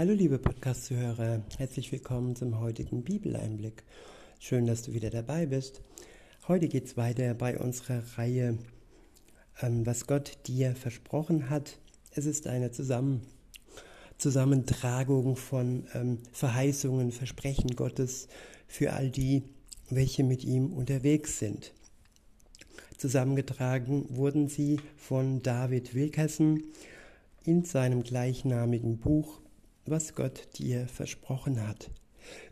Hallo liebe Podcast-Zuhörer, herzlich willkommen zum heutigen Bibeleinblick. Schön, dass du wieder dabei bist. Heute geht es weiter bei unserer Reihe, ähm, was Gott dir versprochen hat. Es ist eine Zusammen Zusammentragung von ähm, Verheißungen, Versprechen Gottes für all die, welche mit ihm unterwegs sind. Zusammengetragen wurden sie von David Wilkerson in seinem gleichnamigen Buch was Gott dir versprochen hat.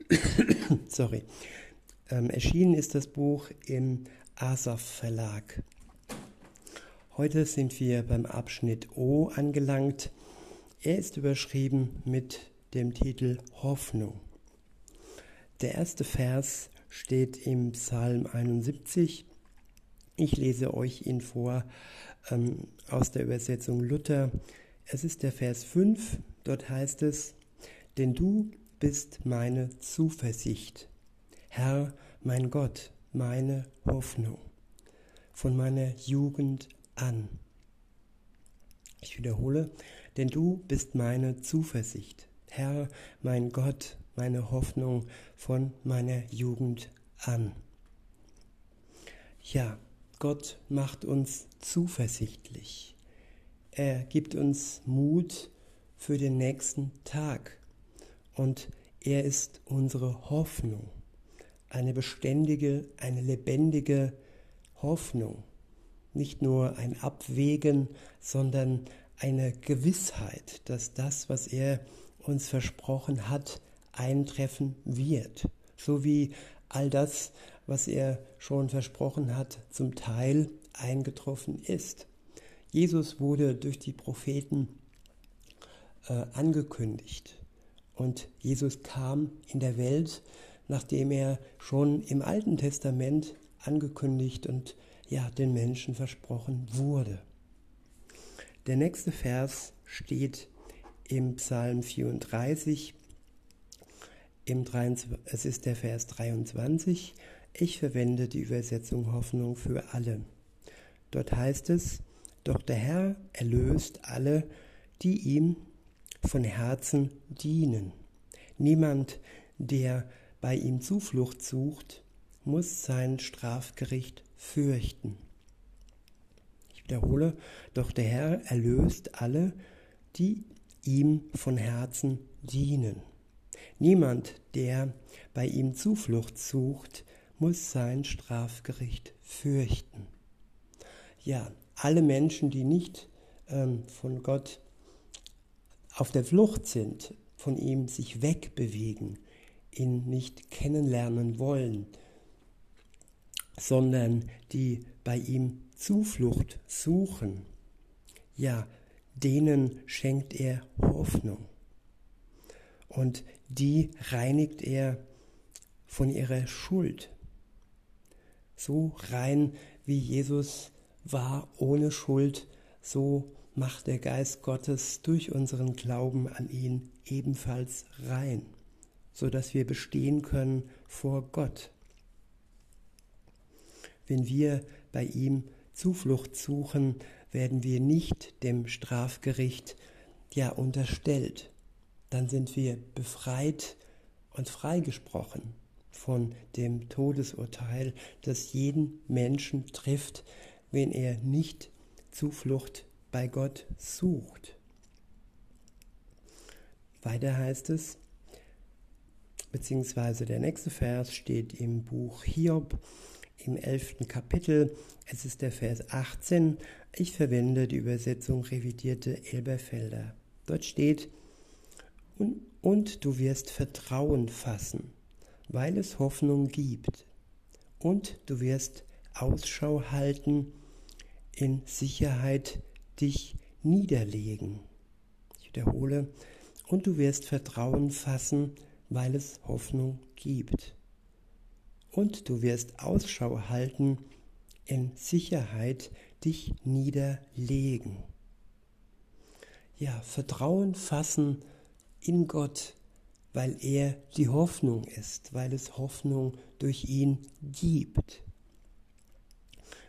Sorry. Ähm, erschienen ist das Buch im Asaf Verlag. Heute sind wir beim Abschnitt O angelangt. Er ist überschrieben mit dem Titel Hoffnung. Der erste Vers steht im Psalm 71. Ich lese euch ihn vor ähm, aus der Übersetzung Luther. Es ist der Vers 5 Dort heißt es, denn du bist meine Zuversicht, Herr, mein Gott, meine Hoffnung, von meiner Jugend an. Ich wiederhole, denn du bist meine Zuversicht, Herr, mein Gott, meine Hoffnung von meiner Jugend an. Ja, Gott macht uns zuversichtlich. Er gibt uns Mut, für den nächsten Tag. Und er ist unsere Hoffnung, eine beständige, eine lebendige Hoffnung. Nicht nur ein Abwägen, sondern eine Gewissheit, dass das, was er uns versprochen hat, eintreffen wird. So wie all das, was er schon versprochen hat, zum Teil eingetroffen ist. Jesus wurde durch die Propheten äh, angekündigt. Und Jesus kam in der Welt, nachdem er schon im Alten Testament angekündigt und ja, den Menschen versprochen wurde. Der nächste Vers steht im Psalm 34, im 23, es ist der Vers 23. Ich verwende die Übersetzung Hoffnung für alle. Dort heißt es, doch der Herr erlöst alle, die ihm von Herzen dienen. Niemand, der bei ihm Zuflucht sucht, muss sein Strafgericht fürchten. Ich wiederhole, doch der Herr erlöst alle, die ihm von Herzen dienen. Niemand, der bei ihm Zuflucht sucht, muss sein Strafgericht fürchten. Ja, alle Menschen, die nicht ähm, von Gott auf der Flucht sind, von ihm sich wegbewegen, ihn nicht kennenlernen wollen, sondern die bei ihm Zuflucht suchen, ja, denen schenkt er Hoffnung. Und die reinigt er von ihrer Schuld. So rein wie Jesus war ohne Schuld, so macht der Geist Gottes durch unseren Glauben an ihn ebenfalls rein, so dass wir bestehen können vor Gott. Wenn wir bei ihm Zuflucht suchen, werden wir nicht dem Strafgericht ja unterstellt. Dann sind wir befreit und freigesprochen von dem Todesurteil, das jeden Menschen trifft, wenn er nicht Zuflucht bei Gott sucht. Weiter heißt es, beziehungsweise der nächste Vers steht im Buch Hiob im elften Kapitel. Es ist der Vers 18. Ich verwende die Übersetzung revidierte Elberfelder. Dort steht, und, und du wirst Vertrauen fassen, weil es Hoffnung gibt. Und du wirst Ausschau halten in Sicherheit dich niederlegen. Ich wiederhole, und du wirst Vertrauen fassen, weil es Hoffnung gibt. Und du wirst Ausschau halten, in Sicherheit dich niederlegen. Ja, Vertrauen fassen in Gott, weil er die Hoffnung ist, weil es Hoffnung durch ihn gibt.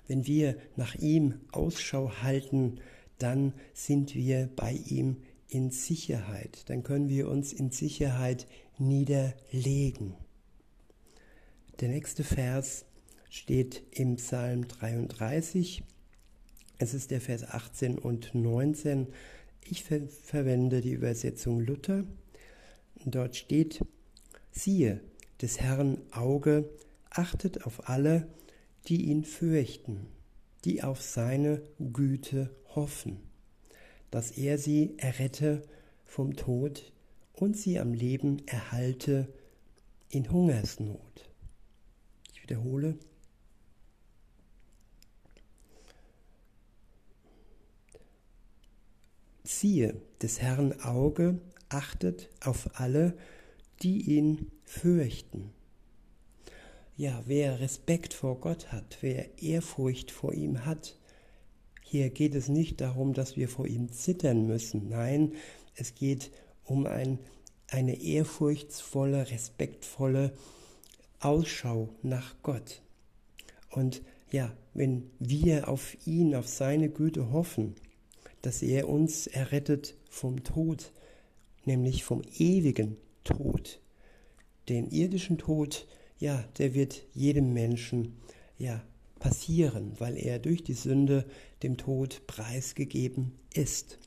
Wenn wir nach ihm Ausschau halten, dann sind wir bei ihm in Sicherheit. Dann können wir uns in Sicherheit niederlegen. Der nächste Vers steht im Psalm 33. Es ist der Vers 18 und 19. Ich ver verwende die Übersetzung Luther. Dort steht, siehe, des Herrn Auge achtet auf alle, die ihn fürchten, die auf seine Güte hoffen, dass er sie errette vom Tod und sie am Leben erhalte in Hungersnot. Ich wiederhole. Siehe, des Herrn Auge achtet auf alle, die ihn fürchten. Ja, wer Respekt vor Gott hat, wer Ehrfurcht vor ihm hat, hier geht es nicht darum, dass wir vor ihm zittern müssen. Nein, es geht um ein, eine ehrfurchtsvolle, respektvolle Ausschau nach Gott. Und ja, wenn wir auf ihn, auf seine Güte hoffen, dass er uns errettet vom Tod, nämlich vom ewigen Tod. Den irdischen Tod, ja, der wird jedem Menschen ja passieren, weil er durch die Sünde dem Tod preisgegeben ist.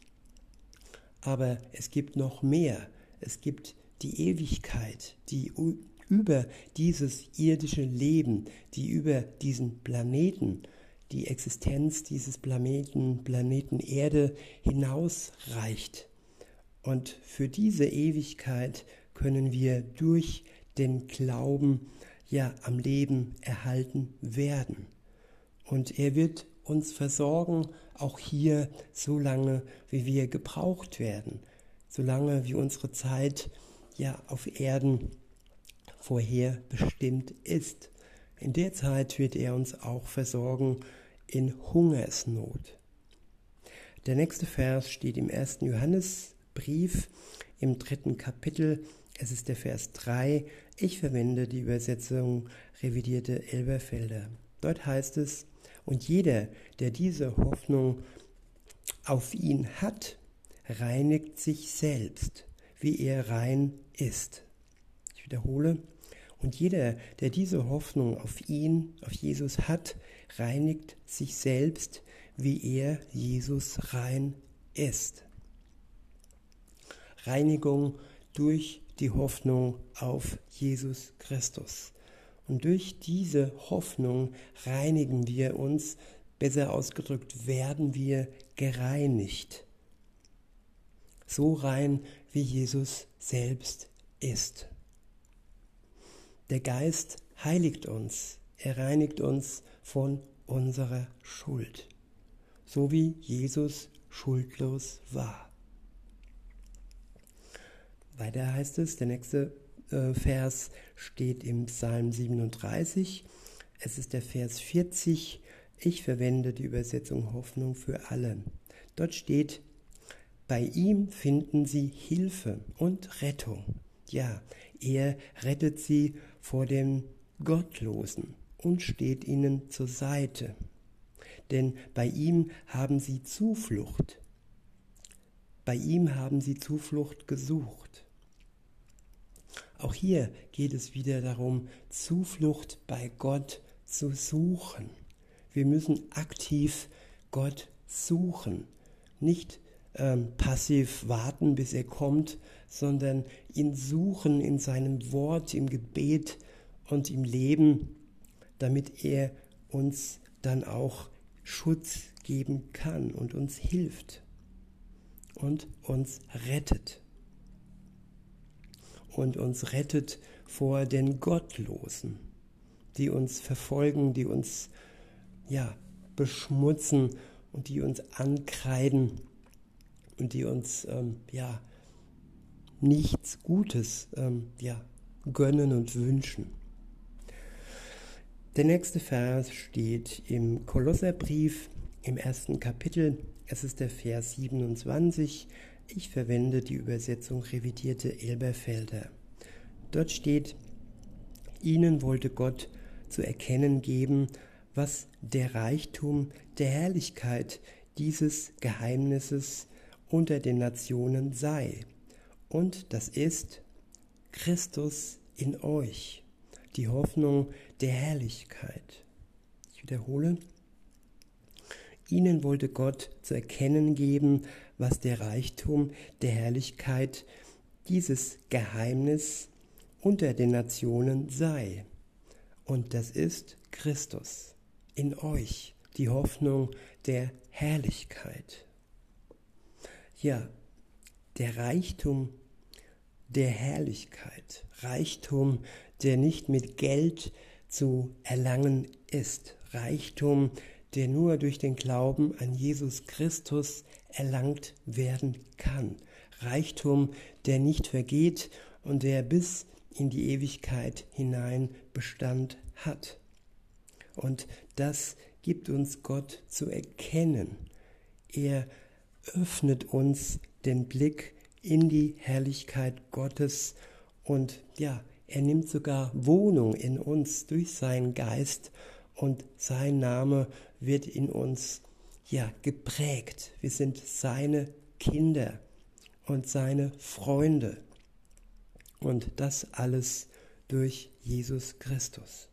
Aber es gibt noch mehr. Es gibt die Ewigkeit, die über dieses irdische Leben, die über diesen Planeten, die Existenz dieses Planeten, Planeten Erde hinausreicht. Und für diese Ewigkeit können wir durch den Glauben ja am Leben erhalten werden. Und er wird uns versorgen, auch hier, so lange, wie wir gebraucht werden, solange wie unsere Zeit ja auf Erden vorher bestimmt ist. In der Zeit wird er uns auch versorgen in Hungersnot. Der nächste Vers steht im ersten Johannesbrief im dritten Kapitel. Es ist der Vers 3. Ich verwende die Übersetzung revidierte Elberfelder. Dort heißt es, und jeder, der diese Hoffnung auf ihn hat, reinigt sich selbst, wie er rein ist. Ich wiederhole, und jeder, der diese Hoffnung auf ihn, auf Jesus hat, reinigt sich selbst, wie er, Jesus, rein ist. Reinigung durch die Hoffnung auf Jesus Christus. Und durch diese Hoffnung reinigen wir uns, besser ausgedrückt, werden wir gereinigt. So rein, wie Jesus selbst ist. Der Geist heiligt uns, er reinigt uns von unserer Schuld, so wie Jesus schuldlos war. Weiter heißt es, der nächste Vers steht im Psalm 37. Es ist der Vers 40. Ich verwende die Übersetzung Hoffnung für alle. Dort steht, bei ihm finden sie Hilfe und Rettung. Ja, er rettet sie vor dem Gottlosen und steht ihnen zur Seite. Denn bei ihm haben sie Zuflucht. Bei ihm haben sie Zuflucht gesucht. Auch hier geht es wieder darum, Zuflucht bei Gott zu suchen. Wir müssen aktiv Gott suchen, nicht ähm, passiv warten, bis er kommt, sondern ihn suchen in seinem Wort, im Gebet und im Leben, damit er uns dann auch Schutz geben kann und uns hilft und uns rettet und uns rettet vor den Gottlosen, die uns verfolgen, die uns ja beschmutzen und die uns ankreiden und die uns ähm, ja nichts Gutes ähm, ja, gönnen und wünschen. Der nächste Vers steht im Kolosserbrief im ersten Kapitel. Es ist der Vers 27. Ich verwende die Übersetzung revidierte Elberfelder. Dort steht, ihnen wollte Gott zu erkennen geben, was der Reichtum der Herrlichkeit dieses Geheimnisses unter den Nationen sei. Und das ist Christus in euch, die Hoffnung der Herrlichkeit. Ich wiederhole, ihnen wollte Gott zu erkennen geben, was der Reichtum der Herrlichkeit, dieses Geheimnis unter den Nationen sei. Und das ist Christus in euch, die Hoffnung der Herrlichkeit. Ja, der Reichtum der Herrlichkeit, Reichtum, der nicht mit Geld zu erlangen ist, Reichtum, der nur durch den Glauben an Jesus Christus erlangt werden kann, Reichtum, der nicht vergeht und der bis in die Ewigkeit hinein Bestand hat. Und das gibt uns Gott zu erkennen. Er öffnet uns den Blick in die Herrlichkeit Gottes und ja, er nimmt sogar Wohnung in uns durch seinen Geist und sein Name wird in uns ja geprägt. Wir sind seine Kinder und seine Freunde. Und das alles durch Jesus Christus.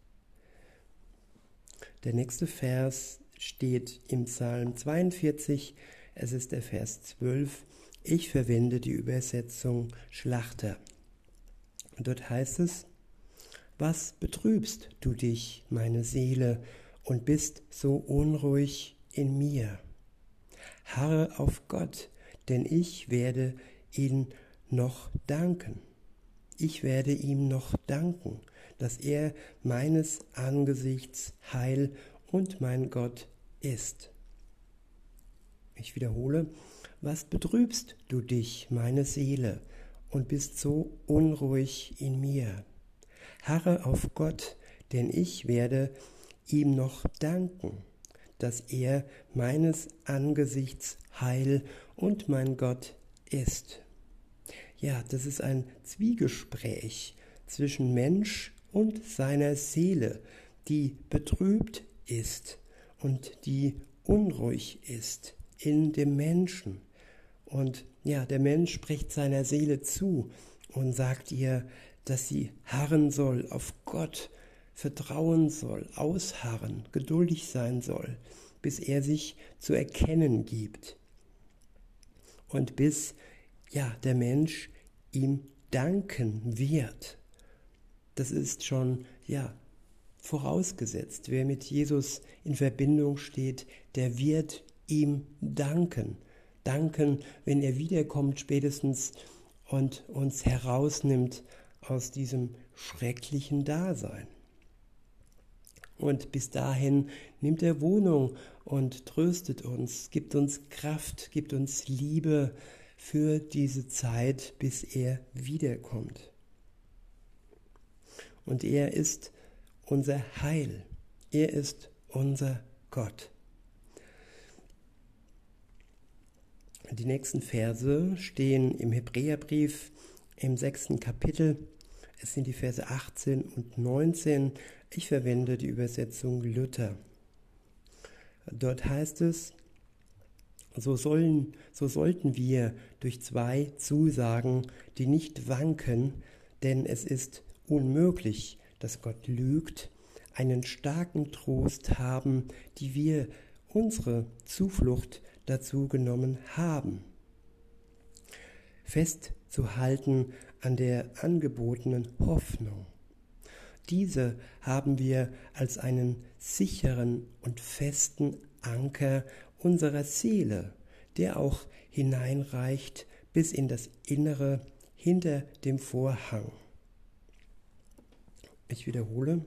Der nächste Vers steht im Psalm 42, es ist der Vers 12. Ich verwende die Übersetzung Schlachter. Und dort heißt es, was betrübst du dich, meine Seele, und bist so unruhig in mir? Harre auf Gott, denn ich werde ihn noch danken. Ich werde ihm noch danken, dass er meines Angesichts Heil und mein Gott ist. Ich wiederhole, was betrübst du dich, meine Seele, und bist so unruhig in mir? Harre auf Gott, denn ich werde ihm noch danken, dass er meines Angesichts Heil und mein Gott ist. Ja, das ist ein Zwiegespräch zwischen Mensch und seiner Seele, die betrübt ist und die unruhig ist in dem Menschen. Und ja, der Mensch spricht seiner Seele zu und sagt ihr, dass sie harren soll auf Gott, vertrauen soll, ausharren, geduldig sein soll, bis er sich zu erkennen gibt. Und bis ja, der Mensch ihm danken wird. Das ist schon ja vorausgesetzt. Wer mit Jesus in Verbindung steht, der wird ihm danken. Danken, wenn er wiederkommt spätestens und uns herausnimmt aus diesem schrecklichen Dasein. Und bis dahin nimmt er Wohnung und tröstet uns, gibt uns Kraft, gibt uns Liebe für diese Zeit, bis er wiederkommt. Und er ist unser Heil, er ist unser Gott. Die nächsten Verse stehen im Hebräerbrief im sechsten Kapitel. Es sind die Verse 18 und 19. Ich verwende die Übersetzung Luther. Dort heißt es, so, sollen, so sollten wir durch zwei Zusagen, die nicht wanken, denn es ist unmöglich, dass Gott lügt, einen starken Trost haben, die wir unsere Zuflucht dazu genommen haben. Festzuhalten an der angebotenen Hoffnung. Diese haben wir als einen sicheren und festen Anker unserer Seele, der auch hineinreicht bis in das Innere hinter dem Vorhang. Ich wiederhole,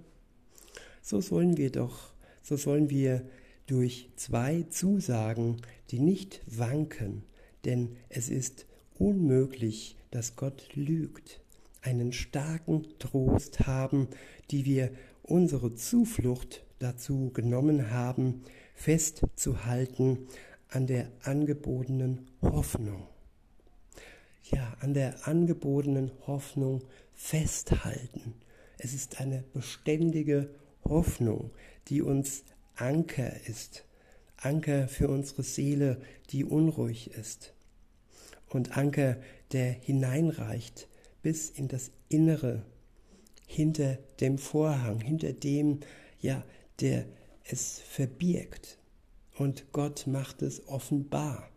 so sollen wir doch, so sollen wir durch zwei Zusagen, die nicht wanken, denn es ist unmöglich, dass Gott lügt, einen starken Trost haben, die wir unsere Zuflucht dazu genommen haben, festzuhalten an der angebotenen Hoffnung. Ja, an der angebotenen Hoffnung festhalten. Es ist eine beständige Hoffnung, die uns Anker ist, Anker für unsere Seele, die unruhig ist. und Anker, der hineinreicht bis in das Innere, hinter dem Vorhang, hinter dem, ja, der es verbirgt. Und Gott macht es offenbar.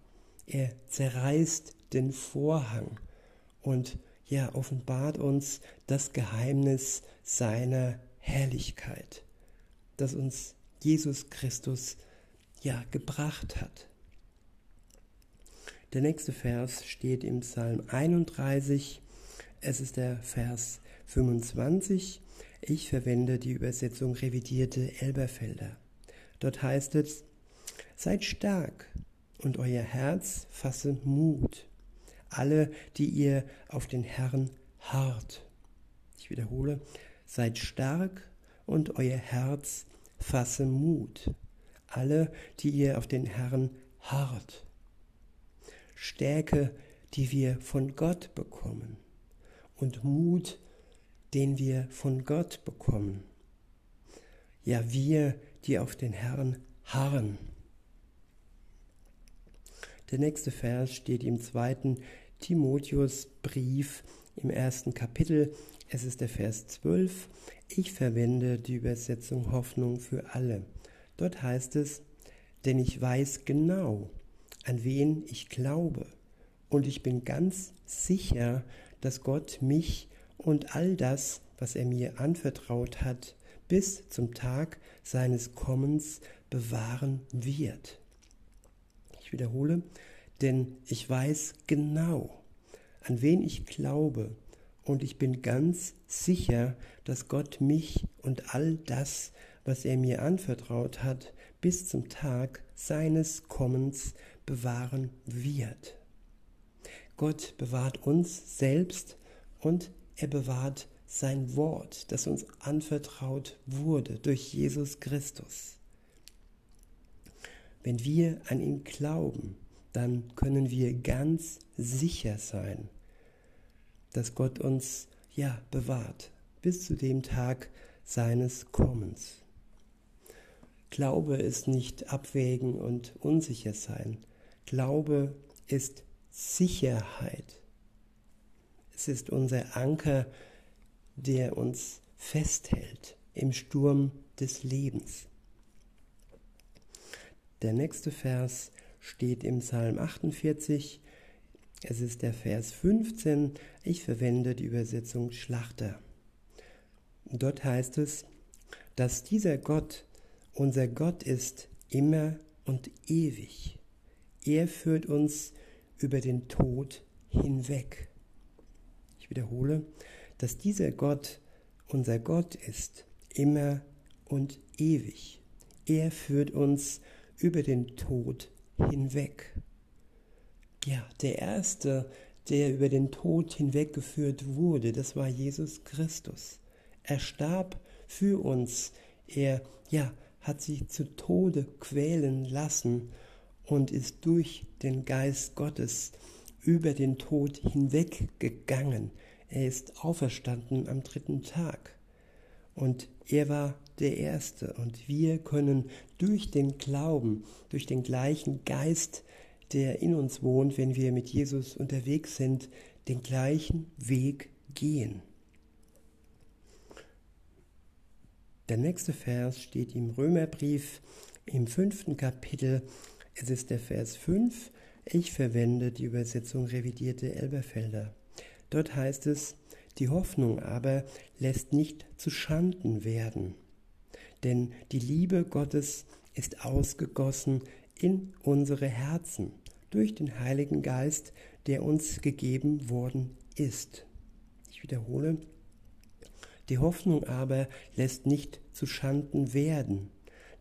Er zerreißt den Vorhang und ja, offenbart uns das Geheimnis seiner Herrlichkeit, das uns Jesus Christus ja gebracht hat. Der nächste Vers steht im Psalm 31. Es ist der Vers 25. Ich verwende die Übersetzung revidierte Elberfelder. Dort heißt es, Seid stark und euer Herz fasse Mut, alle, die ihr auf den Herrn harrt. Ich wiederhole, seid stark und euer Herz fasse Mut, alle, die ihr auf den Herrn harrt. Stärke, die wir von Gott bekommen und Mut, den wir von Gott bekommen. Ja, wir, die auf den Herrn harren. Der nächste Vers steht im zweiten Timotheusbrief im ersten Kapitel. Es ist der Vers 12. Ich verwende die Übersetzung Hoffnung für alle. Dort heißt es, denn ich weiß genau, an wen ich glaube. Und ich bin ganz sicher, dass Gott mich und all das, was er mir anvertraut hat, bis zum Tag seines Kommens bewahren wird. Ich wiederhole, denn ich weiß genau, an wen ich glaube, und ich bin ganz sicher, dass Gott mich und all das, was er mir anvertraut hat, bis zum Tag seines Kommens bewahren wird. Gott bewahrt uns selbst und er bewahrt sein Wort, das uns anvertraut wurde durch Jesus Christus. Wenn wir an ihn glauben, dann können wir ganz sicher sein, dass Gott uns ja bewahrt bis zu dem Tag seines Kommens. Glaube ist nicht abwägen und unsicher sein. Glaube ist Sicherheit. Es ist unser Anker, der uns festhält im Sturm des Lebens. Der nächste Vers steht im Psalm 48. Es ist der Vers 15. Ich verwende die Übersetzung Schlachter. Dort heißt es, dass dieser Gott unser Gott ist immer und ewig. Er führt uns über den Tod hinweg. Ich wiederhole, dass dieser Gott unser Gott ist, immer und ewig. Er führt uns über den Tod hinweg. Ja, der Erste, der über den Tod hinweggeführt wurde, das war Jesus Christus. Er starb für uns. Er, ja, hat sich zu Tode quälen lassen und ist durch den Geist Gottes über den Tod hinweggegangen. Er ist auferstanden am dritten Tag. Und er war der Erste. Und wir können durch den Glauben, durch den gleichen Geist, der in uns wohnt, wenn wir mit Jesus unterwegs sind, den gleichen Weg gehen. Der nächste Vers steht im Römerbrief im fünften Kapitel. Es ist der Vers 5. Ich verwende die Übersetzung revidierte Elberfelder. Dort heißt es, die Hoffnung aber lässt nicht zu Schanden werden, denn die Liebe Gottes ist ausgegossen in unsere Herzen durch den Heiligen Geist, der uns gegeben worden ist. Ich wiederhole, die Hoffnung aber lässt nicht zu Schanden werden,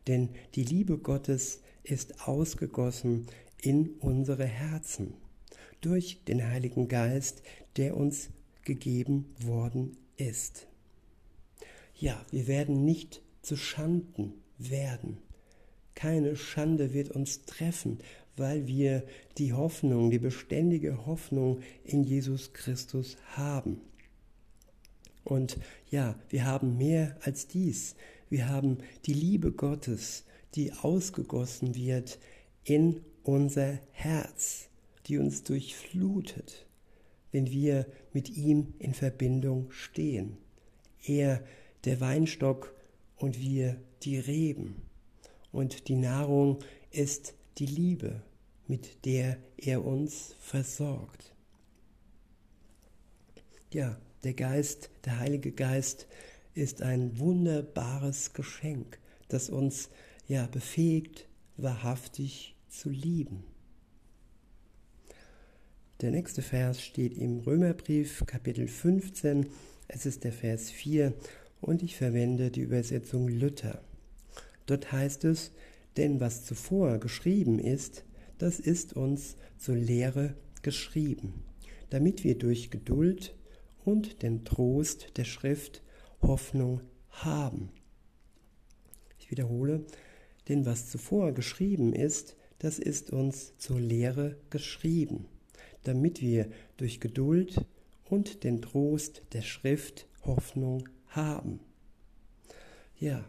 denn die Liebe Gottes ist ausgegossen in unsere Herzen durch den Heiligen Geist, der uns gegeben worden ist. Ja, wir werden nicht zu Schanden werden. Keine Schande wird uns treffen, weil wir die Hoffnung, die beständige Hoffnung in Jesus Christus haben. Und ja, wir haben mehr als dies. Wir haben die Liebe Gottes, die ausgegossen wird in unser Herz. die uns durchflutet, wenn wir mit ihm in Verbindung stehen. Er, der Weinstock und wir die Reben. Und die Nahrung ist die Liebe, mit der er uns versorgt. Ja, der Geist, der Heilige Geist ist ein wunderbares Geschenk, das uns ja befähigt, wahrhaftig zu lieben. Der nächste Vers steht im Römerbrief Kapitel 15. Es ist der Vers 4 und ich verwende die Übersetzung Luther. Dort heißt es, denn was zuvor geschrieben ist, das ist uns zur Lehre geschrieben, damit wir durch Geduld und den Trost der Schrift Hoffnung haben. Ich wiederhole, denn was zuvor geschrieben ist, das ist uns zur Lehre geschrieben, damit wir durch Geduld und den Trost der Schrift Hoffnung haben. Ja,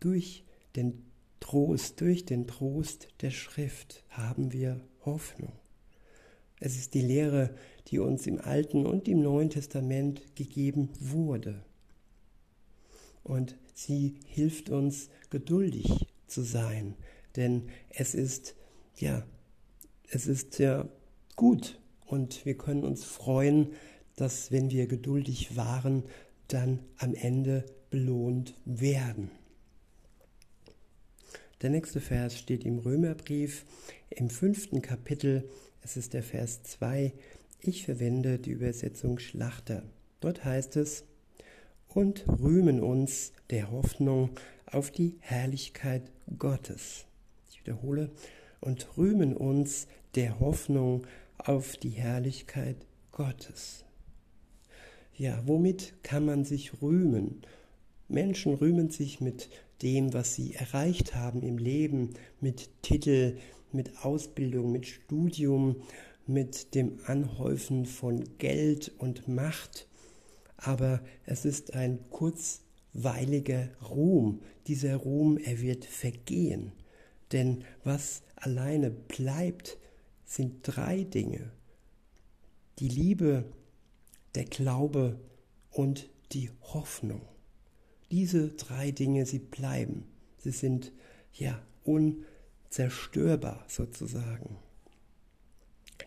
durch den Trost, durch den Trost der Schrift haben wir Hoffnung. Es ist die Lehre, die uns im Alten und im Neuen Testament gegeben wurde. Und sie hilft uns geduldig zu sein, denn es ist ja, es ist ja gut und wir können uns freuen, dass wenn wir geduldig waren, dann am Ende belohnt werden. Der nächste Vers steht im Römerbrief im fünften Kapitel. Es ist der Vers 2. Ich verwende die Übersetzung Schlachter. Dort heißt es, und rühmen uns der Hoffnung auf die Herrlichkeit Gottes. Ich wiederhole, und rühmen uns der Hoffnung auf die Herrlichkeit Gottes. Ja, womit kann man sich rühmen? Menschen rühmen sich mit dem, was sie erreicht haben im Leben, mit Titel, mit Ausbildung, mit Studium, mit dem Anhäufen von Geld und Macht. Aber es ist ein kurzweiliger Ruhm. Dieser Ruhm, er wird vergehen. Denn was alleine bleibt, sind drei Dinge. Die Liebe, der Glaube und die Hoffnung. Diese drei Dinge, sie bleiben. Sie sind ja unzerstörbar sozusagen.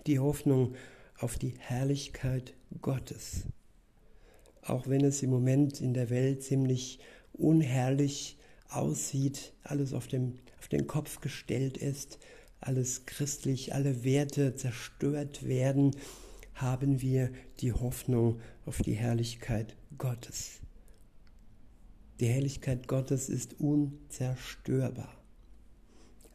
Die Hoffnung auf die Herrlichkeit Gottes. Auch wenn es im Moment in der Welt ziemlich unherrlich aussieht, alles auf, dem, auf den Kopf gestellt ist, alles christlich, alle Werte zerstört werden, haben wir die Hoffnung auf die Herrlichkeit Gottes. Die Herrlichkeit Gottes ist unzerstörbar.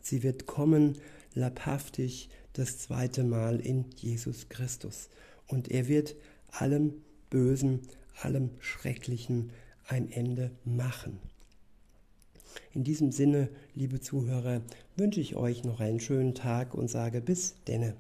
Sie wird kommen leibhaftig das zweite Mal in Jesus Christus. Und er wird allem Bösen, allem Schrecklichen ein Ende machen. In diesem Sinne, liebe Zuhörer, wünsche ich euch noch einen schönen Tag und sage bis denne.